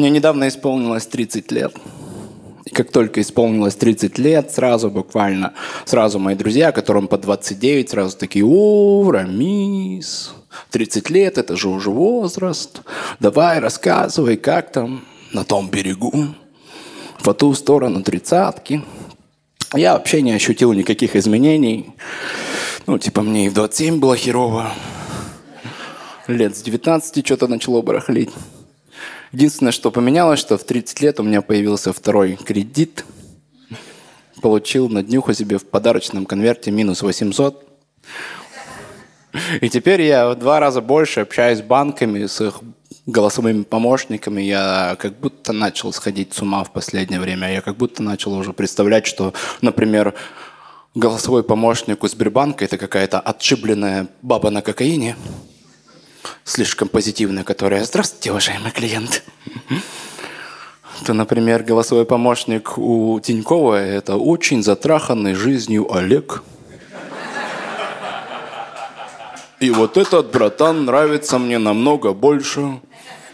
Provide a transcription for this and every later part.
Мне недавно исполнилось 30 лет. И как только исполнилось 30 лет, сразу буквально, сразу мои друзья, которым по 29, сразу такие, о, Рамис, 30 лет, это же уже возраст. Давай, рассказывай, как там на том берегу, по ту сторону тридцатки. Я вообще не ощутил никаких изменений. Ну, типа, мне и в 27 было херово. Лет с 19 что-то начало барахлить. Единственное, что поменялось, что в 30 лет у меня появился второй кредит. Получил на днюху себе в подарочном конверте минус 800. И теперь я в два раза больше общаюсь с банками, с их голосовыми помощниками. Я как будто начал сходить с ума в последнее время. Я как будто начал уже представлять, что, например, голосовой помощник у Сбербанка – это какая-то отшибленная баба на кокаине – слишком позитивная, которая «Здравствуйте, уважаемый клиент». То, например, голосовой помощник у Тинькова – это очень затраханный жизнью Олег. И вот этот братан нравится мне намного больше.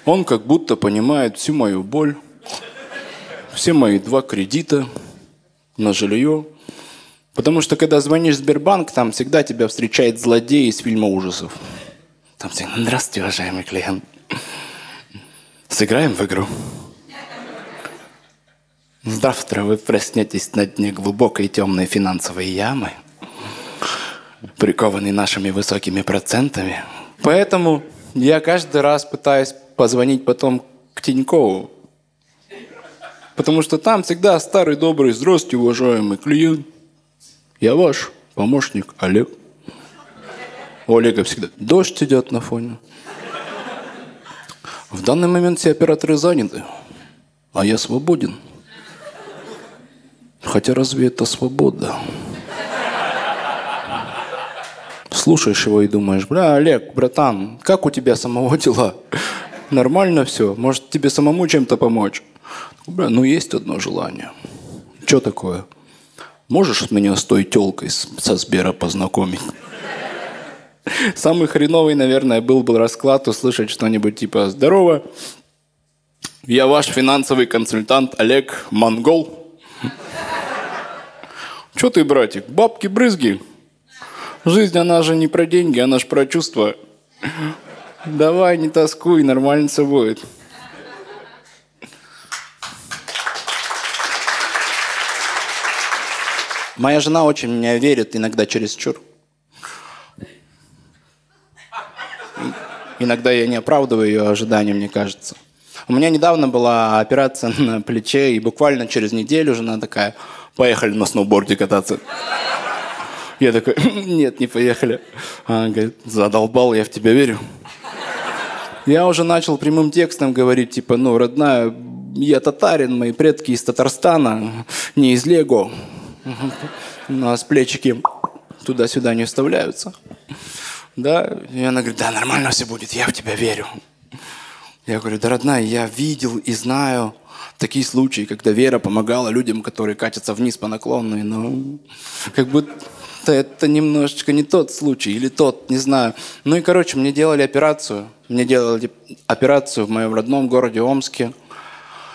Он как будто понимает всю мою боль, все мои два кредита на жилье. Потому что когда звонишь в Сбербанк, там всегда тебя встречает злодей из фильма ужасов. Там все, здравствуйте, уважаемый клиент. Сыграем в игру. Завтра вы проснетесь на дне глубокой темной финансовой ямы, прикованной нашими высокими процентами. Поэтому я каждый раз пытаюсь позвонить потом к Тинькову, потому что там всегда старый добрый «Здравствуйте, уважаемый клиент, я ваш помощник Олег». У Олега всегда дождь идет на фоне. В данный момент все операторы заняты, а я свободен. Хотя разве это свобода? Слушаешь его и думаешь, бля, Олег, братан, как у тебя самого дела? Нормально все? Может, тебе самому чем-то помочь? Бля, ну есть одно желание. Что такое? Можешь меня с той телкой со Сбера познакомить? Самый хреновый, наверное, был бы расклад услышать что-нибудь типа «Здорово, я ваш финансовый консультант Олег Монгол». Че ты, братик, бабки-брызги? Жизнь, она же не про деньги, она же про чувства. Давай, не тоскуй, нормально все будет. Моя жена очень меня верит, иногда через чур. Иногда я не оправдываю ее ожидания, мне кажется. У меня недавно была операция на плече, и буквально через неделю жена такая, поехали на сноуборде кататься. Я такой, нет, не поехали. Она говорит, задолбал, я в тебя верю. Я уже начал прямым текстом говорить, типа, ну, родная, я татарин, мои предки из Татарстана, не из Лего. У нас плечики туда-сюда не вставляются. Да? И она говорит, да, нормально все будет, я в тебя верю. Я говорю, да, родная, я видел и знаю такие случаи, когда вера помогала людям, которые катятся вниз по наклонной, но как будто это немножечко не тот случай, или тот, не знаю. Ну и, короче, мне делали операцию. Мне делали операцию в моем родном городе Омске.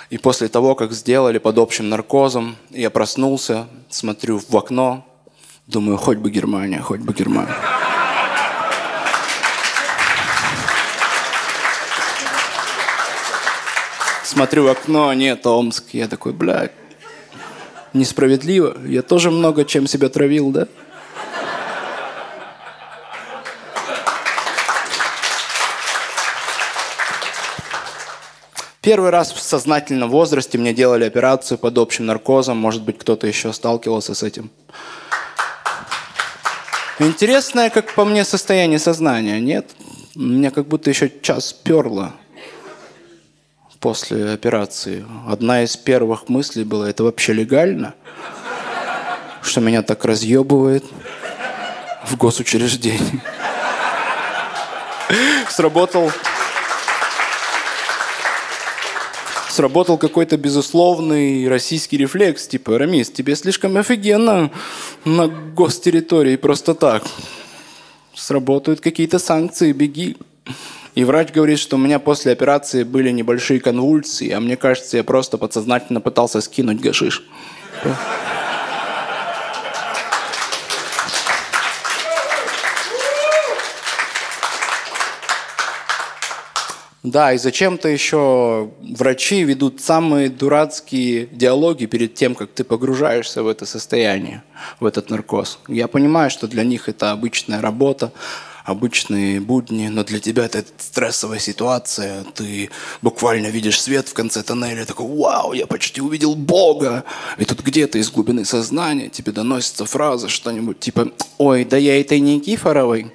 И после того, как сделали под общим наркозом, я проснулся, смотрю в окно, думаю, хоть бы Германия, хоть бы Германия. Смотрю в окно, а нет, Омск. Я такой, блядь, несправедливо. Я тоже много чем себя травил, да? Первый раз в сознательном возрасте мне делали операцию под общим наркозом. Может быть, кто-то еще сталкивался с этим. Интересное, как по мне, состояние сознания, нет? Меня как будто еще час перло после операции. Одна из первых мыслей была, это вообще легально? Что меня так разъебывает в госучреждении. Сработал сработал какой-то безусловный российский рефлекс, типа, Рамис, тебе слишком офигенно на гостерритории просто так. Сработают какие-то санкции, беги. И врач говорит, что у меня после операции были небольшие конвульсии, а мне кажется, я просто подсознательно пытался скинуть гашиш. Да, и зачем-то еще врачи ведут самые дурацкие диалоги перед тем, как ты погружаешься в это состояние, в этот наркоз. Я понимаю, что для них это обычная работа, обычные будни, но для тебя это стрессовая ситуация. Ты буквально видишь свет в конце тоннеля, такой, вау, я почти увидел Бога. И тут где-то из глубины сознания тебе доносится фраза что-нибудь типа, ой, да я этой Никифоровой.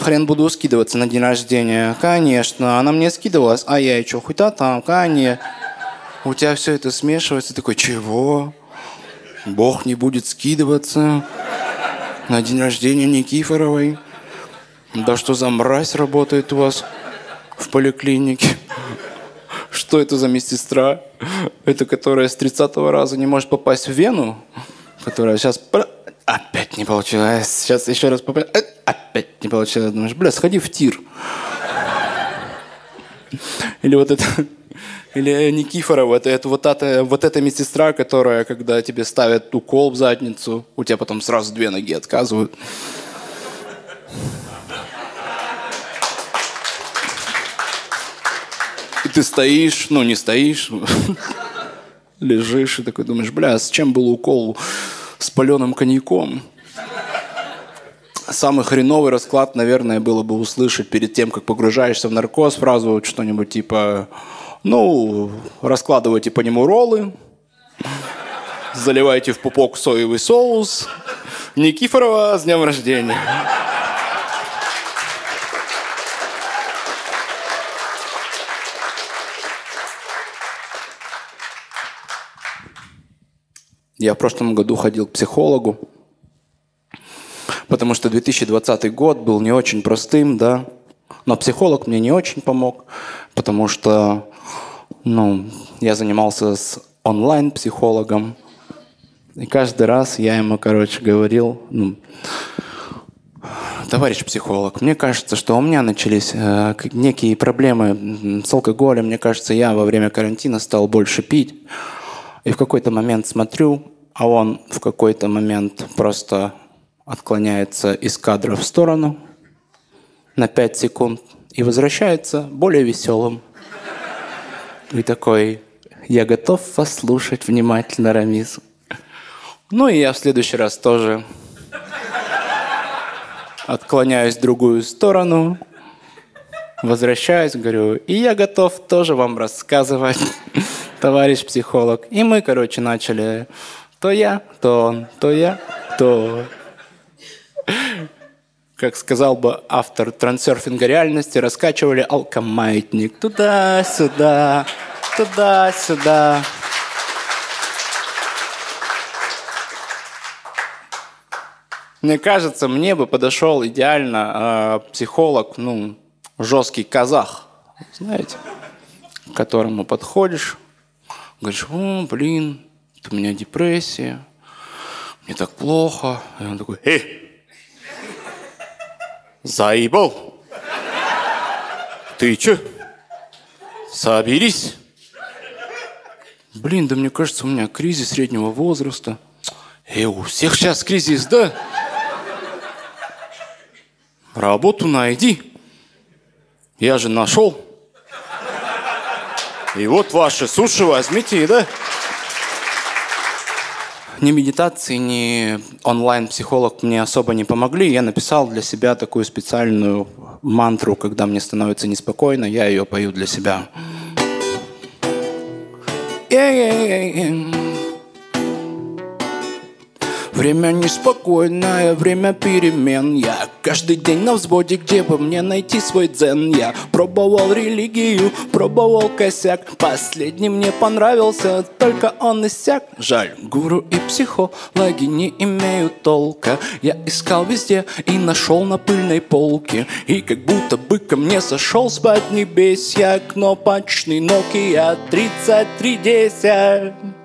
Хрен буду скидываться на день рождения. Конечно, она мне скидывалась, а я и хоть а там, конечно. У тебя все это смешивается, такой, чего? Бог не будет скидываться на день рождения Никифоровой. Да что за мразь работает у вас в поликлинике? Что это за медсестра? Это которая с 30 раза не может попасть в вену? Которая сейчас... Опять не получилось. Сейчас еще раз попасть. Э, опять не получилось. Думаешь, бля, сходи в тир. Или вот это... Или Никифорова, это, это вот, эта, вот эта медсестра, которая, когда тебе ставят укол в задницу, у тебя потом сразу две ноги отказывают. И ты стоишь, ну не стоишь, лежишь и такой думаешь, бля, с чем был укол? С паленым коньяком. Самый хреновый расклад, наверное, было бы услышать перед тем, как погружаешься в наркоз, фразу что-нибудь типа ну, раскладывайте по нему роллы, заливайте в пупок соевый соус. Никифорова, с днем рождения. Я в прошлом году ходил к психологу, потому что 2020 год был не очень простым, да. Но психолог мне не очень помог, потому что ну, я занимался с онлайн-психологом. И каждый раз я ему, короче, говорил, ну, товарищ психолог, мне кажется, что у меня начались э, некие проблемы с алкоголем. Мне кажется, я во время карантина стал больше пить. И в какой-то момент смотрю, а он в какой-то момент просто отклоняется из кадра в сторону на 5 секунд и возвращается более веселым. И такой, я готов вас слушать внимательно, Рамис. Ну и я в следующий раз тоже отклоняюсь в другую сторону, возвращаюсь, говорю, и я готов тоже вам рассказывать, товарищ психолог. И мы, короче, начали то я, то он, то я, то как сказал бы автор трансерфинга реальности, раскачивали алкомаятник туда-сюда, туда-сюда. Мне кажется, мне бы подошел идеально э, психолог, ну, жесткий казах, знаете, к которому подходишь, говоришь, о, блин, у меня депрессия, мне так плохо. И он такой, эй, Заебал. Ты чё? Соберись. Блин, да мне кажется, у меня кризис среднего возраста. Э, у всех сейчас кризис, да? Работу найди. Я же нашел. И вот ваши суши возьмите, да? Ни медитации, ни онлайн-психолог мне особо не помогли. Я написал для себя такую специальную мантру, когда мне становится неспокойно, я ее пою для себя. Yeah, yeah, yeah. Время неспокойное, время перемен. Я каждый день на взводе, где бы мне найти свой дзен. Я пробовал религию, пробовал косяк. Последний мне понравился, только он иссяк. Жаль, гуру и психологи не имеют толка. Я искал везде и нашел на пыльной полке. И как будто бы ко мне сошел с поднебесья. Кнопочный Nokia 3310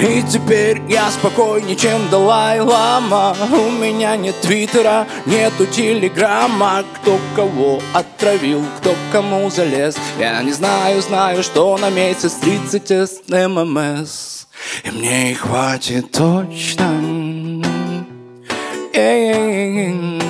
И теперь я спокойнее, чем Далай-Лама. У меня нет твиттера, нету телеграмма. Кто кого отравил, кто кому залез. Я не знаю, знаю, что на месяц 30 ММС И мне и хватит точно. Эй-эй-эй.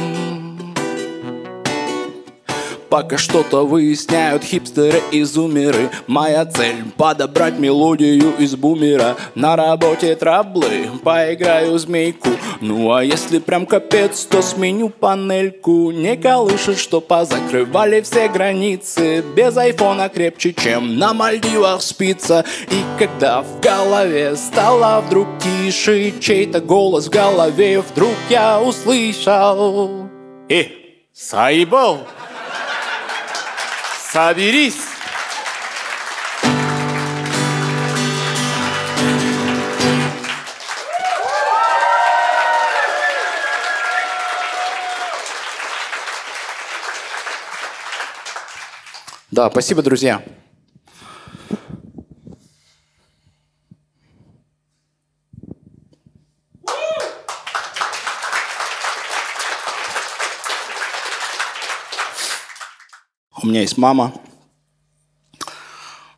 Пока что-то выясняют хипстеры и зумеры Моя цель — подобрать мелодию из бумера. На работе траблы, поиграю змейку. Ну а если прям капец, то сменю панельку. Не колышет, что позакрывали все границы. Без айфона крепче, чем на Мальдивах спится. И когда в голове стало вдруг тише Чей-то голос в голове вдруг я услышал. Э, Сайбол! Соберись! Да, спасибо, друзья. У меня есть мама.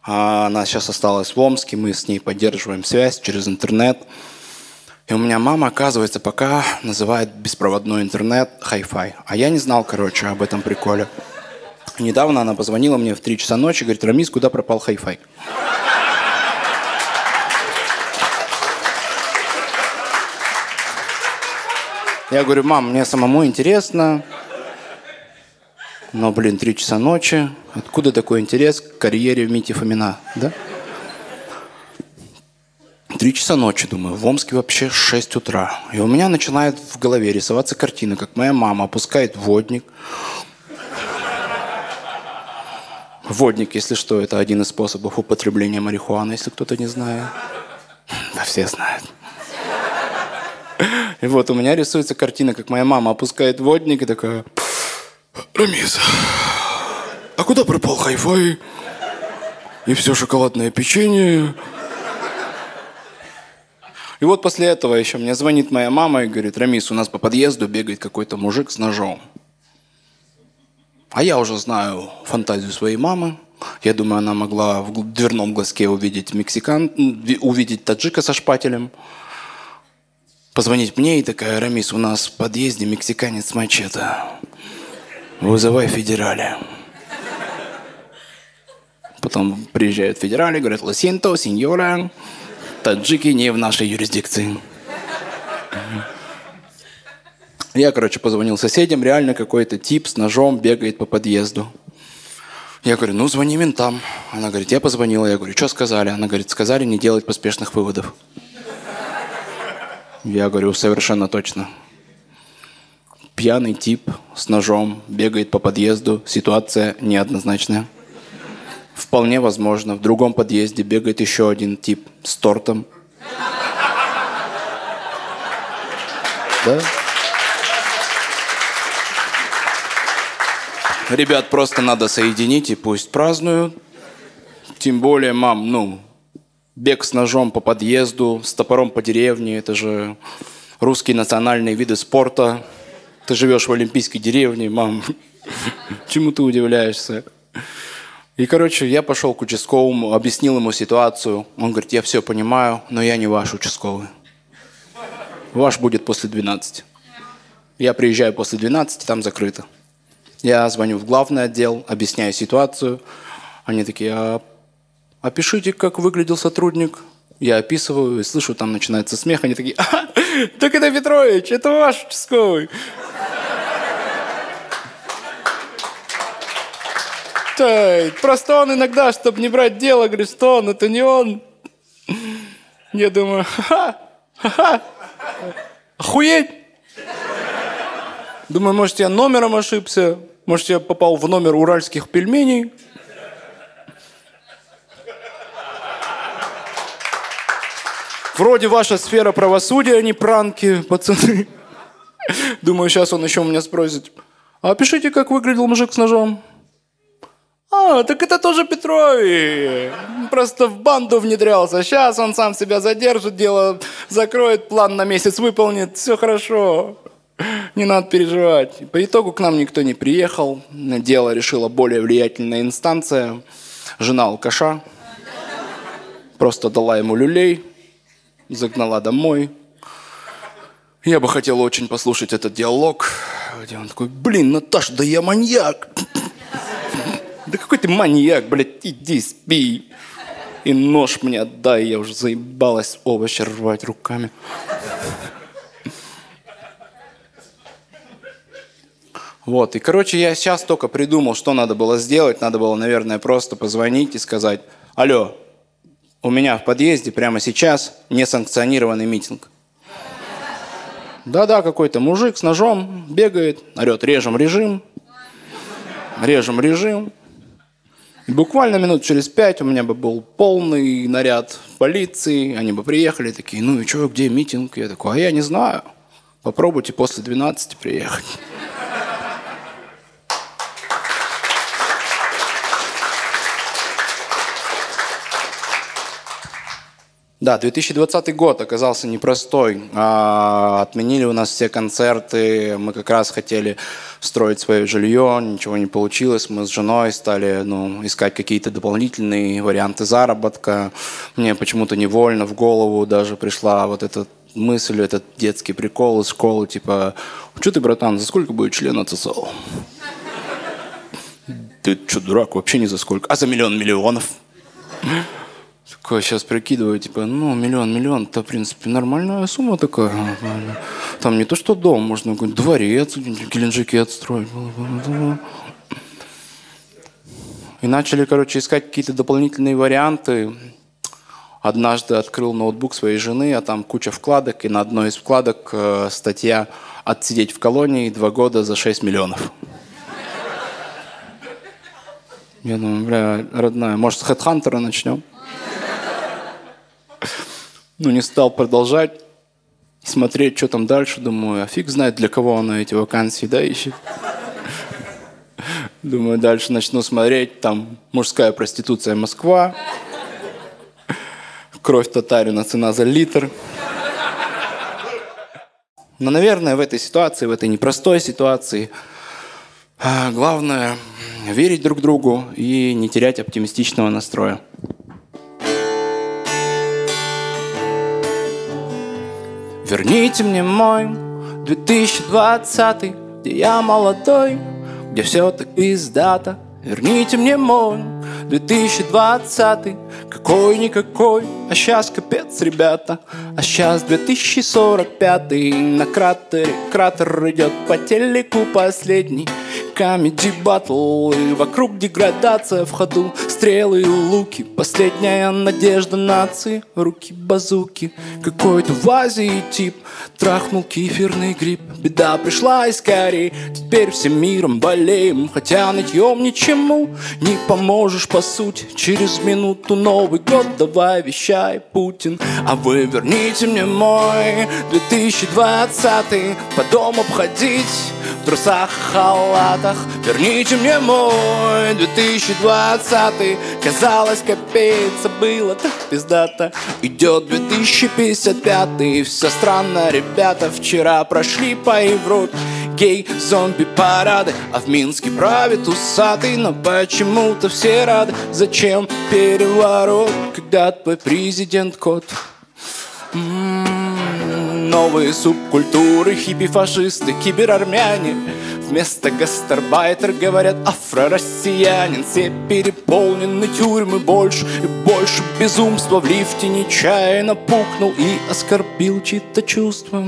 А Она сейчас осталась в Омске, мы с ней поддерживаем связь через интернет. И у меня мама, оказывается, пока называет беспроводной интернет Hi-Fi. А я не знал, короче, об этом приколе. Недавно она позвонила мне в 3 часа ночи, говорит, Рамис, куда пропал Hi-Fi? Я говорю, мам, мне самому интересно, но, блин, 3 часа ночи, откуда такой интерес к карьере Мити Фомина, да? Три часа ночи, думаю, в Омске вообще 6 утра. И у меня начинает в голове рисоваться картина, как моя мама опускает водник. Водник, если что, это один из способов употребления марихуаны, если кто-то не знает. Да все знают. И вот у меня рисуется картина, как моя мама опускает водник и такая... Рамис, а куда пропал хай-фай? И все шоколадное печенье? И вот после этого еще мне звонит моя мама и говорит, Рамис, у нас по подъезду бегает какой-то мужик с ножом. А я уже знаю фантазию своей мамы. Я думаю, она могла в дверном глазке увидеть мексикан, увидеть таджика со шпателем. Позвонить мне и такая, Рамис, у нас в подъезде мексиканец мачете. Вызывай федерали. Потом приезжают федерали, говорят, Лосинто, сеньора, таджики не в нашей юрисдикции. Я, короче, позвонил соседям, реально какой-то тип с ножом бегает по подъезду. Я говорю, ну звони ментам. Она говорит, я позвонила. Я говорю, что сказали? Она говорит, сказали не делать поспешных выводов. Я говорю, совершенно точно. Пьяный тип с ножом бегает по подъезду. Ситуация неоднозначная. Вполне возможно, в другом подъезде бегает еще один тип с тортом. Да? Ребят просто надо соединить и пусть празднуют. Тем более, мам, ну, бег с ножом по подъезду, с топором по деревне, это же русские национальные виды спорта. Ты живешь в олимпийской деревне, мам. Чему ты удивляешься? И, короче, я пошел к участковому, объяснил ему ситуацию. Он говорит, я все понимаю, но я не ваш участковый. Ваш будет после 12. Я приезжаю после 12, там закрыто. Я звоню в главный отдел, объясняю ситуацию. Они такие, а, опишите, как выглядел сотрудник. Я описываю и слышу, там начинается смех. Они такие, а, так это Петрович, это ваш участковый. Да, просто он иногда, чтобы не брать дело, говорит, что он, это не он. Я думаю, ха-ха, ха-ха, охуеть. Думаю, может, я номером ошибся, может, я попал в номер уральских пельменей. Вроде ваша сфера правосудия, а не пранки, пацаны. Думаю, сейчас он еще у меня спросит, а опишите, как выглядел мужик с ножом. А, так это тоже Петрови. Просто в банду внедрялся. Сейчас он сам себя задержит, дело закроет, план на месяц выполнит. Все хорошо. Не надо переживать. По итогу к нам никто не приехал. Дело решила более влиятельная инстанция. Жена алкаша. Просто дала ему люлей, загнала домой. Я бы хотел очень послушать этот диалог, где он такой, блин, Наташ, да я маньяк. Да какой ты маньяк, блядь, иди спи. И нож мне отдай, я уже заебалась овощи рвать руками. Вот, и, короче, я сейчас только придумал, что надо было сделать. Надо было, наверное, просто позвонить и сказать, алло, у меня в подъезде прямо сейчас несанкционированный митинг. Да-да, какой-то мужик с ножом бегает, орет, режем режим, режем режим. И буквально минут через пять у меня бы был полный наряд полиции, они бы приехали такие, ну и что, где митинг? Я такой, а я не знаю, попробуйте после 12 приехать. Да, 2020 год оказался непростой. А, отменили у нас все концерты. Мы как раз хотели строить свое жилье, ничего не получилось. Мы с женой стали ну, искать какие-то дополнительные варианты заработка. Мне почему-то невольно в голову даже пришла вот эта мысль, этот детский прикол из школы, типа, что ты, братан, за сколько будет член отсосал? Ты что, дурак, вообще ни за сколько. А за миллион миллионов? Такое сейчас прикидываю, типа, ну, миллион-миллион, это, в принципе, нормальная сумма такая. Там не то, что дом, можно какой-нибудь дворец, Геленджике отстроить. И начали, короче, искать какие-то дополнительные варианты. Однажды открыл ноутбук своей жены, а там куча вкладок, и на одной из вкладок э, статья «Отсидеть в колонии два года за 6 миллионов». Я думаю, бля, родная, может, с HeadHunter начнем? Ну, не стал продолжать смотреть, что там дальше. Думаю, а фиг знает, для кого она эти вакансии, да, ищет. Думаю, дальше начну смотреть, там мужская проституция Москва, кровь татарина, цена за литр. Но, наверное, в этой ситуации, в этой непростой ситуации, а, главное верить друг другу и не терять оптимистичного настроя. Верните мне мой 2020, где я молодой, где все так пиздато. Верните мне мой 2020, какой-никакой, а сейчас капец, ребята. А сейчас 2045, на кратере, кратер идет по телеку последний. Камеди батл И вокруг деградация. В ходу Стрелы и луки. Последняя надежда нации. Руки базуки. Какой-то в Азии тип Трахнул кефирный гриб. Беда пришла из Кореи Теперь всем миром болеем. Хотя нытьем ничему Не поможешь по сути Через минуту Новый год Давай вещай, Путин. А вы верните мне мой 2020 По дому обходить В трусах халат Штатах Верните мне мой 2020 Казалось, капец, было так пиздато. Идет 2055 И все странно, ребята Вчера прошли по Европе гей-зомби-парады А в Минске правит усатый Но почему-то все рады. Зачем переворот, когда твой президент кот? М-м-м, новые субкультуры, хиппи-фашисты, киберармяне. Вместо гастарбайтер говорят афро-россиянин. Все переполнены тюрьмы больше и больше Безумства. В лифте нечаянно пукнул И оскорбил чьи-то чувства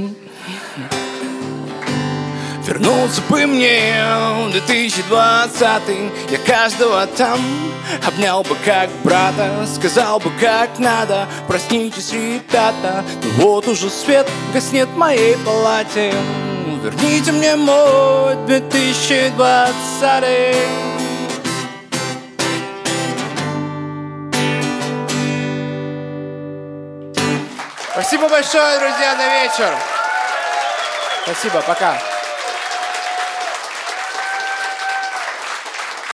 Вернуться бы мне в 2020 Я каждого там обнял бы как брата Сказал бы как надо Проснитесь, ребята ну Вот уже свет гаснет в моей палате Верните мне мой 2020 Спасибо большое, друзья, на вечер. Спасибо, пока.